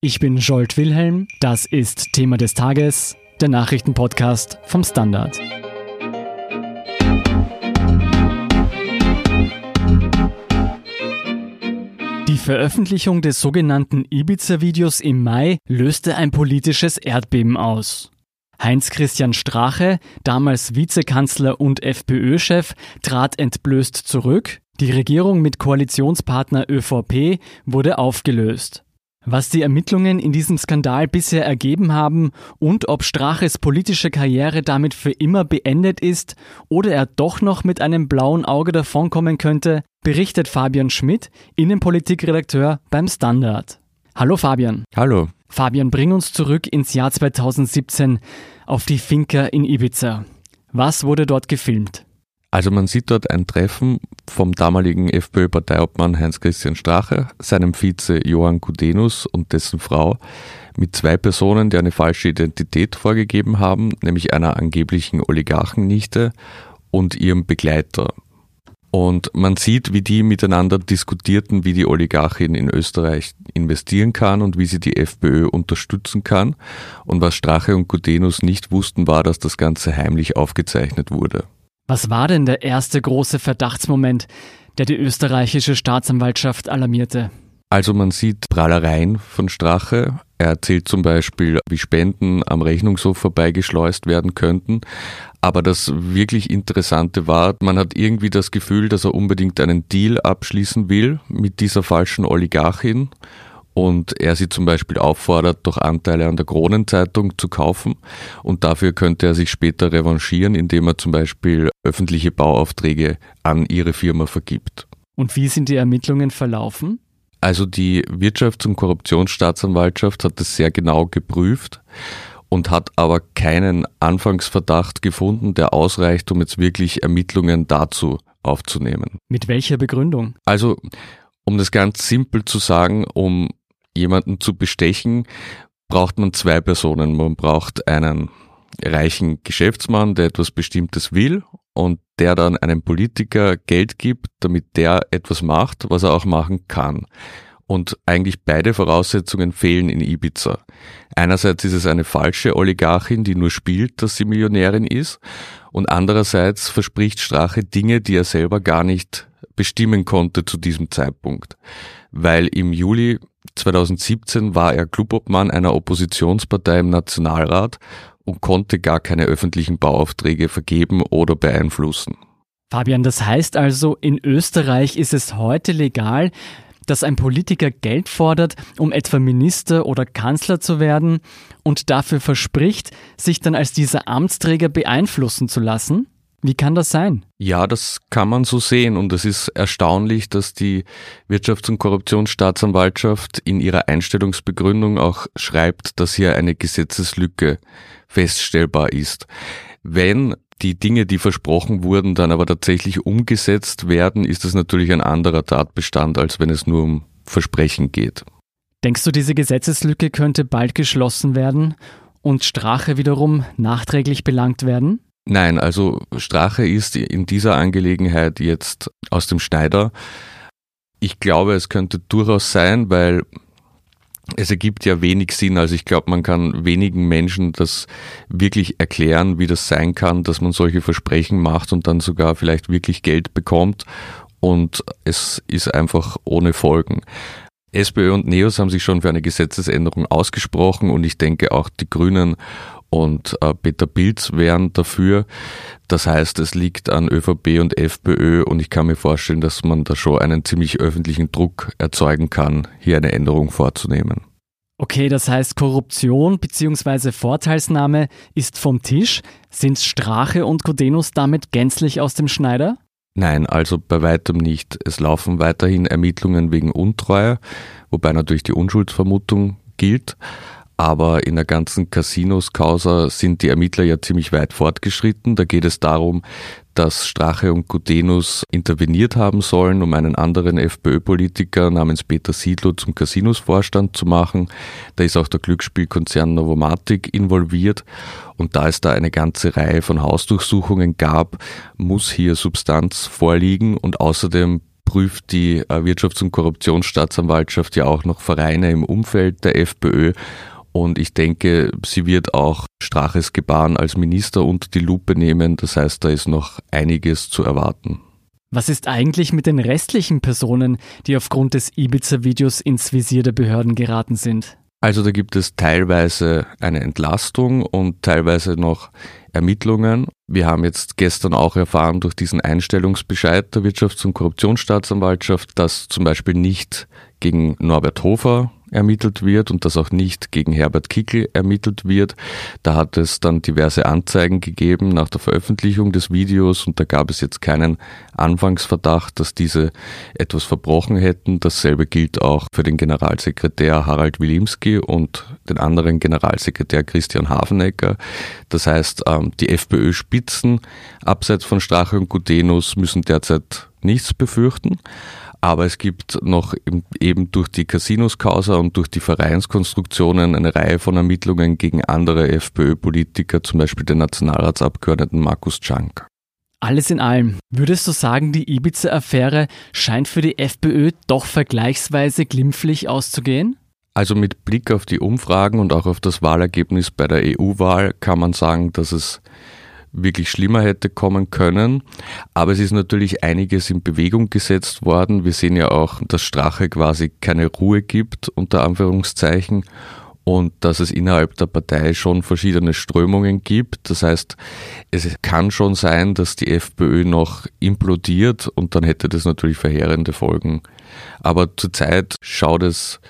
Ich bin Jolt Wilhelm, das ist Thema des Tages, der Nachrichtenpodcast vom Standard. Die Veröffentlichung des sogenannten Ibiza-Videos im Mai löste ein politisches Erdbeben aus. Heinz-Christian Strache, damals Vizekanzler und FPÖ-Chef, trat entblößt zurück, die Regierung mit Koalitionspartner ÖVP wurde aufgelöst. Was die Ermittlungen in diesem Skandal bisher ergeben haben und ob Straches politische Karriere damit für immer beendet ist oder er doch noch mit einem blauen Auge davonkommen könnte, berichtet Fabian Schmidt, Innenpolitikredakteur beim Standard. Hallo Fabian. Hallo. Fabian, bring uns zurück ins Jahr 2017 auf die Finca in Ibiza. Was wurde dort gefilmt? Also man sieht dort ein Treffen vom damaligen FPÖ-Parteiobmann Heinz-Christian Strache, seinem Vize Johann Gudenus und dessen Frau mit zwei Personen, die eine falsche Identität vorgegeben haben, nämlich einer angeblichen Oligarchennichte und ihrem Begleiter. Und man sieht, wie die miteinander diskutierten, wie die Oligarchin in Österreich investieren kann und wie sie die FPÖ unterstützen kann. Und was Strache und Gudenus nicht wussten, war, dass das Ganze heimlich aufgezeichnet wurde. Was war denn der erste große Verdachtsmoment, der die österreichische Staatsanwaltschaft alarmierte? Also man sieht Prahlereien von Strache. Er erzählt zum Beispiel, wie Spenden am Rechnungshof vorbeigeschleust werden könnten. Aber das wirklich Interessante war, man hat irgendwie das Gefühl, dass er unbedingt einen Deal abschließen will mit dieser falschen Oligarchin und er sie zum Beispiel auffordert, doch Anteile an der Kronenzeitung zu kaufen und dafür könnte er sich später revanchieren, indem er zum Beispiel öffentliche Bauaufträge an ihre Firma vergibt. Und wie sind die Ermittlungen verlaufen? Also die Wirtschafts- und Korruptionsstaatsanwaltschaft hat es sehr genau geprüft und hat aber keinen Anfangsverdacht gefunden, der ausreicht, um jetzt wirklich Ermittlungen dazu aufzunehmen. Mit welcher Begründung? Also, um das ganz simpel zu sagen, um jemanden zu bestechen, braucht man zwei Personen. Man braucht einen reichen Geschäftsmann, der etwas Bestimmtes will und der dann einem Politiker Geld gibt, damit der etwas macht, was er auch machen kann. Und eigentlich beide Voraussetzungen fehlen in Ibiza. Einerseits ist es eine falsche Oligarchin, die nur spielt, dass sie Millionärin ist. Und andererseits verspricht Strache Dinge, die er selber gar nicht bestimmen konnte zu diesem Zeitpunkt. Weil im Juli 2017 war er Clubobmann einer Oppositionspartei im Nationalrat und konnte gar keine öffentlichen Bauaufträge vergeben oder beeinflussen. Fabian, das heißt also, in Österreich ist es heute legal, dass ein Politiker Geld fordert, um etwa Minister oder Kanzler zu werden und dafür verspricht, sich dann als dieser Amtsträger beeinflussen zu lassen? Wie kann das sein? Ja, das kann man so sehen und es ist erstaunlich, dass die Wirtschafts- und Korruptionsstaatsanwaltschaft in ihrer Einstellungsbegründung auch schreibt, dass hier eine Gesetzeslücke feststellbar ist. Wenn die Dinge, die versprochen wurden, dann aber tatsächlich umgesetzt werden, ist das natürlich ein anderer Tatbestand, als wenn es nur um Versprechen geht. Denkst du, diese Gesetzeslücke könnte bald geschlossen werden und Strache wiederum nachträglich belangt werden? Nein, also Strache ist in dieser Angelegenheit jetzt aus dem Schneider. Ich glaube, es könnte durchaus sein, weil es ergibt ja wenig Sinn. Also ich glaube, man kann wenigen Menschen das wirklich erklären, wie das sein kann, dass man solche Versprechen macht und dann sogar vielleicht wirklich Geld bekommt und es ist einfach ohne Folgen. SPÖ und NEOS haben sich schon für eine Gesetzesänderung ausgesprochen und ich denke auch die Grünen und äh, Peter Pilz wären dafür. Das heißt, es liegt an ÖVP und FPÖ und ich kann mir vorstellen, dass man da schon einen ziemlich öffentlichen Druck erzeugen kann, hier eine Änderung vorzunehmen. Okay, das heißt, Korruption bzw. Vorteilsnahme ist vom Tisch. Sind Strache und Codenus damit gänzlich aus dem Schneider? Nein, also bei weitem nicht. Es laufen weiterhin Ermittlungen wegen Untreue, wobei natürlich die Unschuldsvermutung gilt. Aber in der ganzen Casinos-Causa sind die Ermittler ja ziemlich weit fortgeschritten. Da geht es darum, dass Strache und Gutenus interveniert haben sollen, um einen anderen FPÖ-Politiker namens Peter Siedlow zum Casinos-Vorstand zu machen. Da ist auch der Glücksspielkonzern Novomatic involviert. Und da es da eine ganze Reihe von Hausdurchsuchungen gab, muss hier Substanz vorliegen und außerdem prüft die äh, Wirtschafts- und Korruptionsstaatsanwaltschaft ja auch noch Vereine im Umfeld der FPÖ. Und ich denke, sie wird auch Straches Gebaren als Minister unter die Lupe nehmen. Das heißt, da ist noch einiges zu erwarten. Was ist eigentlich mit den restlichen Personen, die aufgrund des Ibiza-Videos ins Visier der Behörden geraten sind? Also da gibt es teilweise eine Entlastung und teilweise noch Ermittlungen. Wir haben jetzt gestern auch erfahren durch diesen Einstellungsbescheid der Wirtschafts- und Korruptionsstaatsanwaltschaft, dass zum Beispiel nicht gegen Norbert Hofer ermittelt wird und dass auch nicht gegen Herbert Kickel ermittelt wird. Da hat es dann diverse Anzeigen gegeben nach der Veröffentlichung des Videos und da gab es jetzt keinen Anfangsverdacht, dass diese etwas verbrochen hätten. Dasselbe gilt auch für den Generalsekretär Harald Wilimski und den anderen Generalsekretär Christian Hafenecker. Das heißt, ähm, die FPÖ-Spitzen abseits von Strache und Gudenus müssen derzeit nichts befürchten. Aber es gibt noch eben durch die Casinos-Causa und durch die Vereinskonstruktionen eine Reihe von Ermittlungen gegen andere FPÖ-Politiker, zum Beispiel den Nationalratsabgeordneten Markus Czank. Alles in allem, würdest du sagen, die Ibiza-Affäre scheint für die FPÖ doch vergleichsweise glimpflich auszugehen? Also mit Blick auf die Umfragen und auch auf das Wahlergebnis bei der EU-Wahl kann man sagen, dass es wirklich schlimmer hätte kommen können. Aber es ist natürlich einiges in Bewegung gesetzt worden. Wir sehen ja auch, dass Strache quasi keine Ruhe gibt, unter Anführungszeichen, und dass es innerhalb der Partei schon verschiedene Strömungen gibt. Das heißt, es kann schon sein, dass die FPÖ noch implodiert und dann hätte das natürlich verheerende Folgen. Aber zurzeit schaut es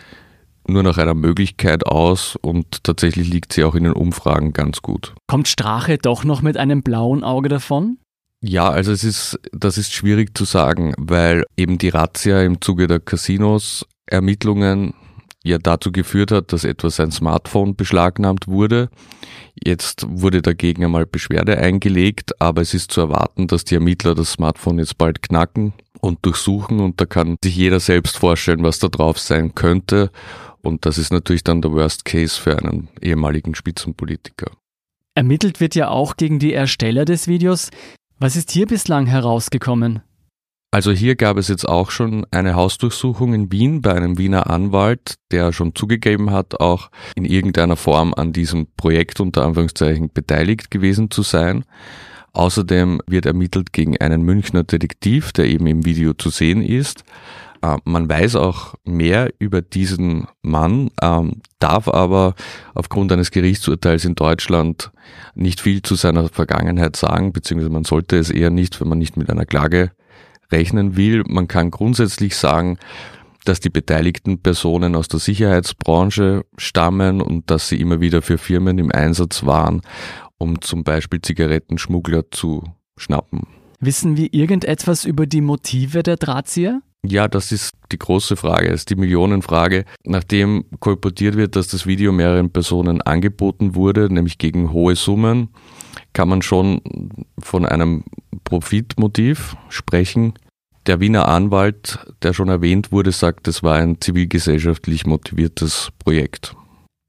nur nach einer Möglichkeit aus und tatsächlich liegt sie auch in den Umfragen ganz gut. Kommt Strache doch noch mit einem blauen Auge davon? Ja, also es ist, das ist schwierig zu sagen, weil eben die Razzia im Zuge der Casinos Ermittlungen ja dazu geführt hat, dass etwa sein Smartphone beschlagnahmt wurde. Jetzt wurde dagegen einmal Beschwerde eingelegt, aber es ist zu erwarten, dass die Ermittler das Smartphone jetzt bald knacken und durchsuchen und da kann sich jeder selbst vorstellen, was da drauf sein könnte. Und das ist natürlich dann der Worst Case für einen ehemaligen Spitzenpolitiker. Ermittelt wird ja auch gegen die Ersteller des Videos. Was ist hier bislang herausgekommen? Also hier gab es jetzt auch schon eine Hausdurchsuchung in Wien bei einem Wiener Anwalt, der schon zugegeben hat, auch in irgendeiner Form an diesem Projekt unter Anführungszeichen beteiligt gewesen zu sein. Außerdem wird ermittelt gegen einen Münchner Detektiv, der eben im Video zu sehen ist. Äh, man weiß auch mehr über diesen Mann, ähm, darf aber aufgrund eines Gerichtsurteils in Deutschland nicht viel zu seiner Vergangenheit sagen, beziehungsweise man sollte es eher nicht, wenn man nicht mit einer Klage rechnen will. Man kann grundsätzlich sagen, dass die beteiligten Personen aus der Sicherheitsbranche stammen und dass sie immer wieder für Firmen im Einsatz waren, um zum Beispiel Zigarettenschmuggler zu schnappen. Wissen wir irgendetwas über die Motive der Drahtzieher? Ja, das ist die große Frage, ist die Millionenfrage. Nachdem kolportiert wird, dass das Video mehreren Personen angeboten wurde, nämlich gegen hohe Summen, kann man schon von einem Profitmotiv sprechen. Der Wiener Anwalt, der schon erwähnt wurde, sagt, es war ein zivilgesellschaftlich motiviertes Projekt.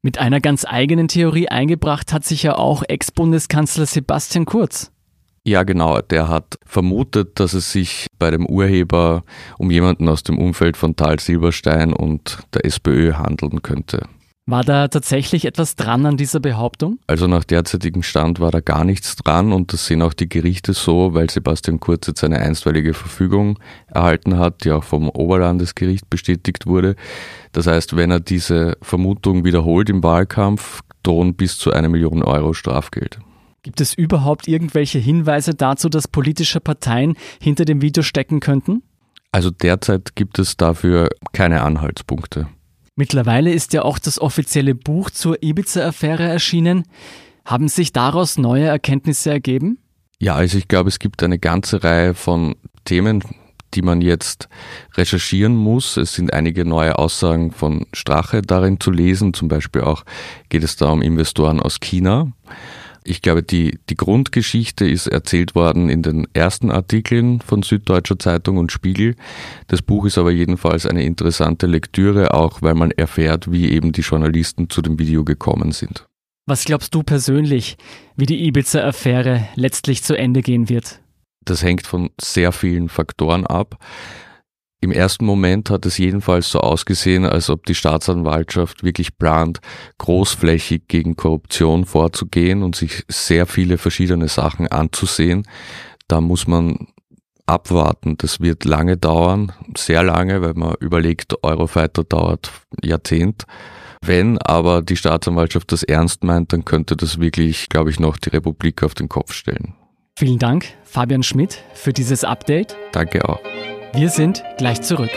Mit einer ganz eigenen Theorie eingebracht hat sich ja auch Ex-Bundeskanzler Sebastian Kurz. Ja, genau. Der hat vermutet, dass es sich bei dem Urheber um jemanden aus dem Umfeld von Tal Silberstein und der SPÖ handeln könnte. War da tatsächlich etwas dran an dieser Behauptung? Also nach derzeitigem Stand war da gar nichts dran und das sehen auch die Gerichte so, weil Sebastian Kurz jetzt eine einstweilige Verfügung erhalten hat, die auch vom Oberlandesgericht bestätigt wurde. Das heißt, wenn er diese Vermutung wiederholt im Wahlkampf, drohen bis zu eine Million Euro Strafgeld. Gibt es überhaupt irgendwelche Hinweise dazu, dass politische Parteien hinter dem Video stecken könnten? Also derzeit gibt es dafür keine Anhaltspunkte. Mittlerweile ist ja auch das offizielle Buch zur Ibiza-Affäre erschienen. Haben sich daraus neue Erkenntnisse ergeben? Ja, also ich glaube, es gibt eine ganze Reihe von Themen, die man jetzt recherchieren muss. Es sind einige neue Aussagen von Strache darin zu lesen. Zum Beispiel auch geht es da um Investoren aus China. Ich glaube, die, die Grundgeschichte ist erzählt worden in den ersten Artikeln von Süddeutscher Zeitung und Spiegel. Das Buch ist aber jedenfalls eine interessante Lektüre, auch weil man erfährt, wie eben die Journalisten zu dem Video gekommen sind. Was glaubst du persönlich, wie die Ibiza-Affäre letztlich zu Ende gehen wird? Das hängt von sehr vielen Faktoren ab. Im ersten Moment hat es jedenfalls so ausgesehen, als ob die Staatsanwaltschaft wirklich plant, großflächig gegen Korruption vorzugehen und sich sehr viele verschiedene Sachen anzusehen. Da muss man abwarten. Das wird lange dauern, sehr lange, weil man überlegt, Eurofighter dauert Jahrzehnt. Wenn aber die Staatsanwaltschaft das ernst meint, dann könnte das wirklich, glaube ich, noch die Republik auf den Kopf stellen. Vielen Dank, Fabian Schmidt, für dieses Update. Danke auch. Wir sind gleich zurück.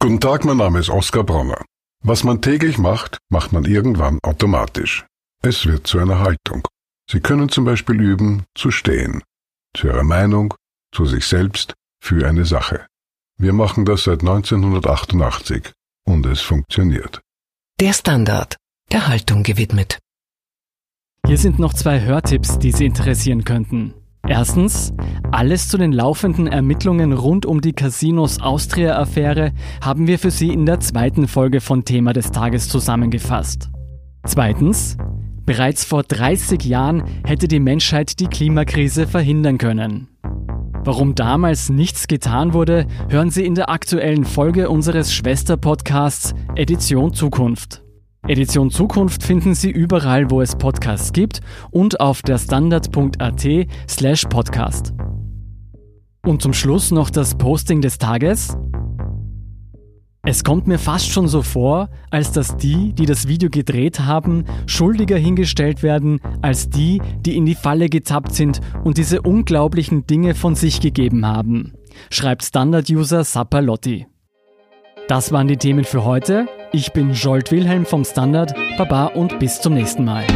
Guten Tag, mein Name ist Oskar Bronner. Was man täglich macht, macht man irgendwann automatisch. Es wird zu einer Haltung. Sie können zum Beispiel üben, zu stehen. Zu Ihrer Meinung, zu sich selbst, für eine Sache. Wir machen das seit 1988 und es funktioniert. Der Standard, der Haltung gewidmet. Hier sind noch zwei Hörtipps, die Sie interessieren könnten. Erstens, alles zu den laufenden Ermittlungen rund um die Casinos Austria-Affäre haben wir für Sie in der zweiten Folge von Thema des Tages zusammengefasst. Zweitens, bereits vor 30 Jahren hätte die Menschheit die Klimakrise verhindern können. Warum damals nichts getan wurde, hören Sie in der aktuellen Folge unseres Schwesterpodcasts Edition Zukunft. Edition Zukunft finden Sie überall, wo es Podcasts gibt und auf der standard.at slash podcast. Und zum Schluss noch das Posting des Tages. Es kommt mir fast schon so vor, als dass die, die das Video gedreht haben, schuldiger hingestellt werden als die, die in die Falle getappt sind und diese unglaublichen Dinge von sich gegeben haben, schreibt Standard-User Sapalotti. Das waren die Themen für heute. Ich bin Jolt Wilhelm vom Standard. Baba und bis zum nächsten Mal.